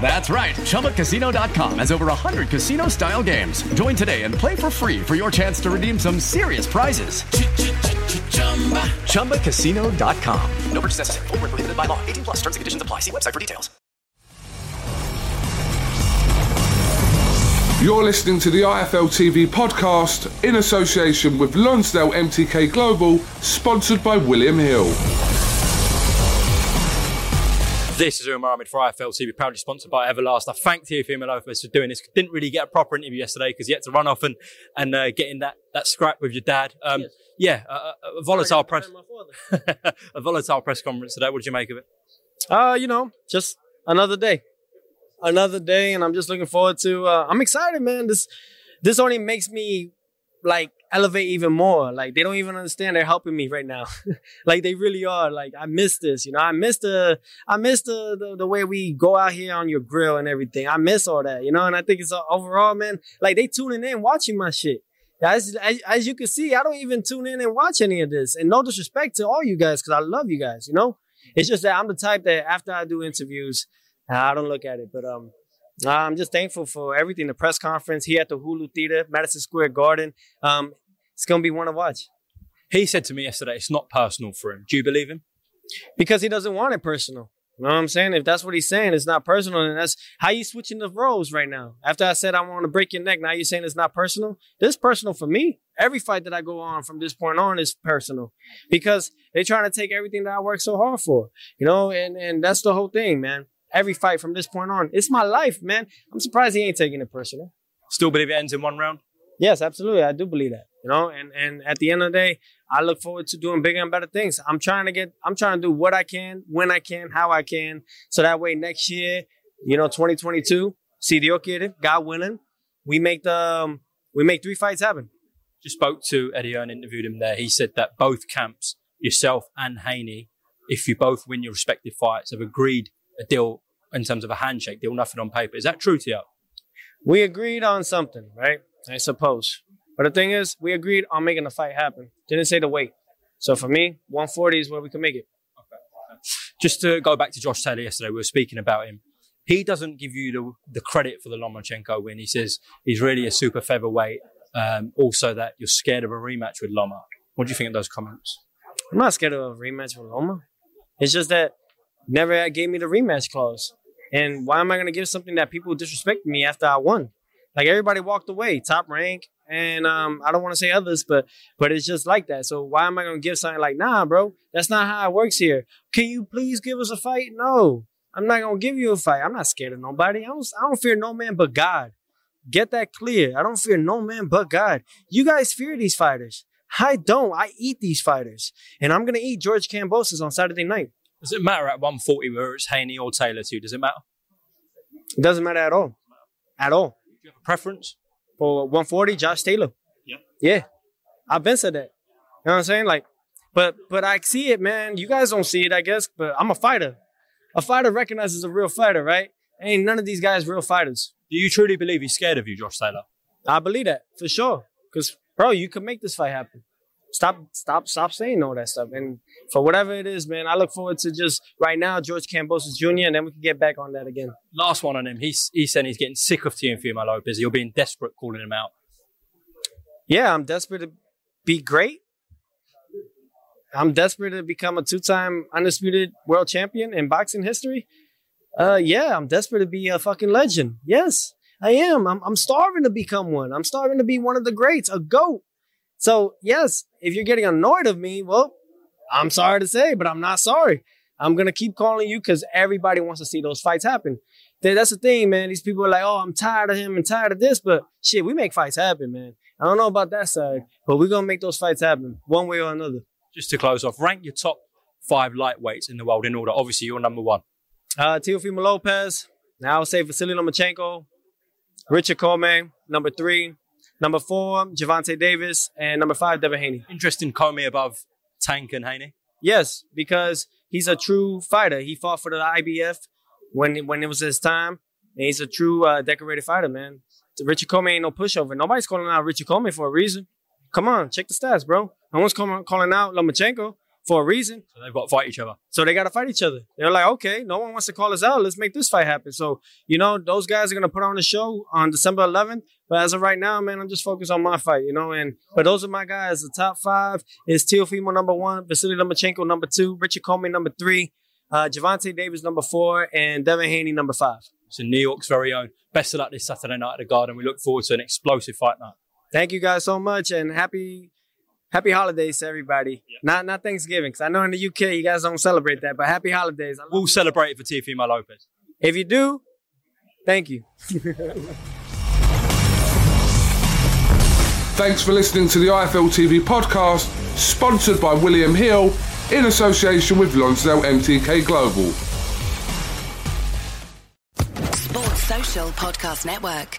That's right. ChumbaCasino.com has over 100 casino style games. Join today and play for free for your chance to redeem some serious prizes. ChumbaCasino.com. No purchase necessary. Void were prohibited by law. 18 plus. Terms and conditions apply. See website for details. You're listening to the IFL TV podcast in association with Lonsdale MTK Global, sponsored by William Hill. This is Umar Ahmed for IFL TV, proudly sponsored by Everlast. I thank Teofimo Lopez for doing this. Didn't really get a proper interview yesterday because he had to run off and and uh, get in that, that scrap with your dad. Um, Yes. Yeah, a volatile press, a volatile press conference today. What did you make of it? Uh, you know, just another day, another day, and I'm just looking forward to. Uh, I'm excited, man. This this only makes me like elevate even more. Like they don't even understand they're helping me right now. like they really are. Like I miss this, you know. I miss the I miss the, the the way we go out here on your grill and everything. I miss all that, you know. And I think it's uh, overall, man. Like they tuning in, watching my shit. As, as, as you can see, I don't even tune in and watch any of this. And no disrespect to all you guys, because I love you guys, you know? It's just that I'm the type that after I do interviews, I don't look at it. But um, I'm just thankful for everything. The press conference here at the Hulu Theater, Madison Square Garden. Um, it's gonna be one to watch He said to me yesterday, it's not personal for him. Do you believe him? because he doesn't want it personal. You know what I'm saying? If that's what he's saying, it's not personal, and that's how you switching the roles right now. After I said I want to break your neck, now you're saying it's not personal. This is personal for me. Every fight that I go on from this point on is personal because they're trying to take everything that I worked so hard for. You know, and and that's the whole thing, man. Every fight from this point on, it's my life, man. I'm surprised he ain't taking it personal. Still believe it ends in one round? Yes, absolutely. I do believe that. You know, and and at the end of the day, I look forward to doing bigger and better things. I'm trying to get I'm trying to do what I can, when I can, how I can. So that way next year, you know, 2022, si Dios quiere, God willing, we make the um, we make three fights happen. Just spoke to Eddie Hearn, interviewed him there. He said that both camps, yourself and Haney, if you both win your respective fights, have agreed a deal in terms of a handshake deal, nothing on paper. Is that true to you? We agreed on something, right? I suppose. But the thing is, we agreed on making the fight happen. Didn't say the weight. So for me, 140 is where we can make it. Okay. Just to go back to Josh Taylor yesterday, we were speaking about him. He doesn't give you the, the credit for the Lomachenko win. He says he's really a super featherweight. Um, also, that you're scared of a rematch with Loma. What do you think of those comments? I'm not scared of a rematch with Loma. It's just that never gave me the rematch clause. And why am I going to give something that people disrespect me after I won? Like everybody walked away, top rank, and um, I don't want to say others, but but it's just like that. So why am I going to give something like, nah, bro, that's not how it works here. Can you please give us a fight? No, I'm not going to give you a fight. I'm not scared of nobody. I don't, I don't fear no man but God. Get that clear. I don't fear no man but God. You guys fear these fighters. I don't. I eat these fighters, and I'm gonna eat George Kambosos on Saturday night. Does it matter at 140 whether it's Haney or Taylor too? Does it matter? It doesn't matter at all, at all. Do you have a preference? For 140, Josh Taylor. Yeah. Yeah, I've been said that. You know what I'm saying? Like, but but I see it, man. You guys don't see it, I guess. But I'm a fighter. A fighter recognizes a real fighter, right? Ain't none of these guys real fighters. Do you truly believe he's scared of you, Josh Taylor? I believe that for sure. Cause bro, you can make this fight happen. Stop stop stop saying all that stuff. And for whatever it is, man, I look forward to just right now George Kambosos Jr. and then we can get back on that again. Last one on him. He's he's saying he's getting sick of Teofimo Lopez. You're being desperate calling him out. Yeah, I'm desperate to be great. I'm desperate to become a two-time undisputed world champion in boxing history. Uh, yeah, I'm desperate to be a fucking legend. Yes, I am. I'm, I'm starving to become one. I'm starving to be one of the greats, a goat. So yes, if you're getting annoyed of me, well, I'm sorry to say, but I'm not sorry. I'm gonna keep calling you because everybody wants to see those fights happen. That's the thing, man. These people are like, "Oh, I'm tired of him and tired of this," but shit, we make fights happen, man. I don't know about that side, but we're gonna make those fights happen one way or another. Just to close off, rank your top five lightweights in the world in order. Obviously, you're number one. Uh, Teofimo Lopez. Now I would say Vasily Lomachenko, Richard Commey, number three. Number four, Gervonta Davis, and number five, Devin Haney. Interesting Commey above Tank and Haney. Yes, because he's a true fighter. He fought for the IBF when when it was his time, and he's a true uh, decorated fighter, man. Richard Commey ain't no pushover. Nobody's calling out Richard Commey for a reason. Come on, check the stats, bro. No one's calling, calling out Lomachenko for a reason. So they've got to fight each other. So they got to fight each other. They're like, okay, no one wants to call us out. Let's make this fight happen. So, you know, those guys are going to put on a show on December 11th. But as of right now, man, I'm just focused on my fight, you know. And but those are my guys. The top five is Teofimo number one, Vasily Lomachenko number two, Richard Commey number three, uh, Gervonta Davis number four, and Devin Haney number five. So New York's very own. Best of luck this Saturday night at the Garden. We look forward to an explosive fight night. Thank you guys so much, and happy happy holidays to everybody. Yeah. Not not Thanksgiving, because I know in the UK you guys don't celebrate that, but happy holidays. We'll celebrate it for Teofimo Lopez. If you do, thank you. Thanks for listening to the IFL TV podcast, sponsored by William Hill in association with Lonsdale MTK Global. Sports Social Podcast Network.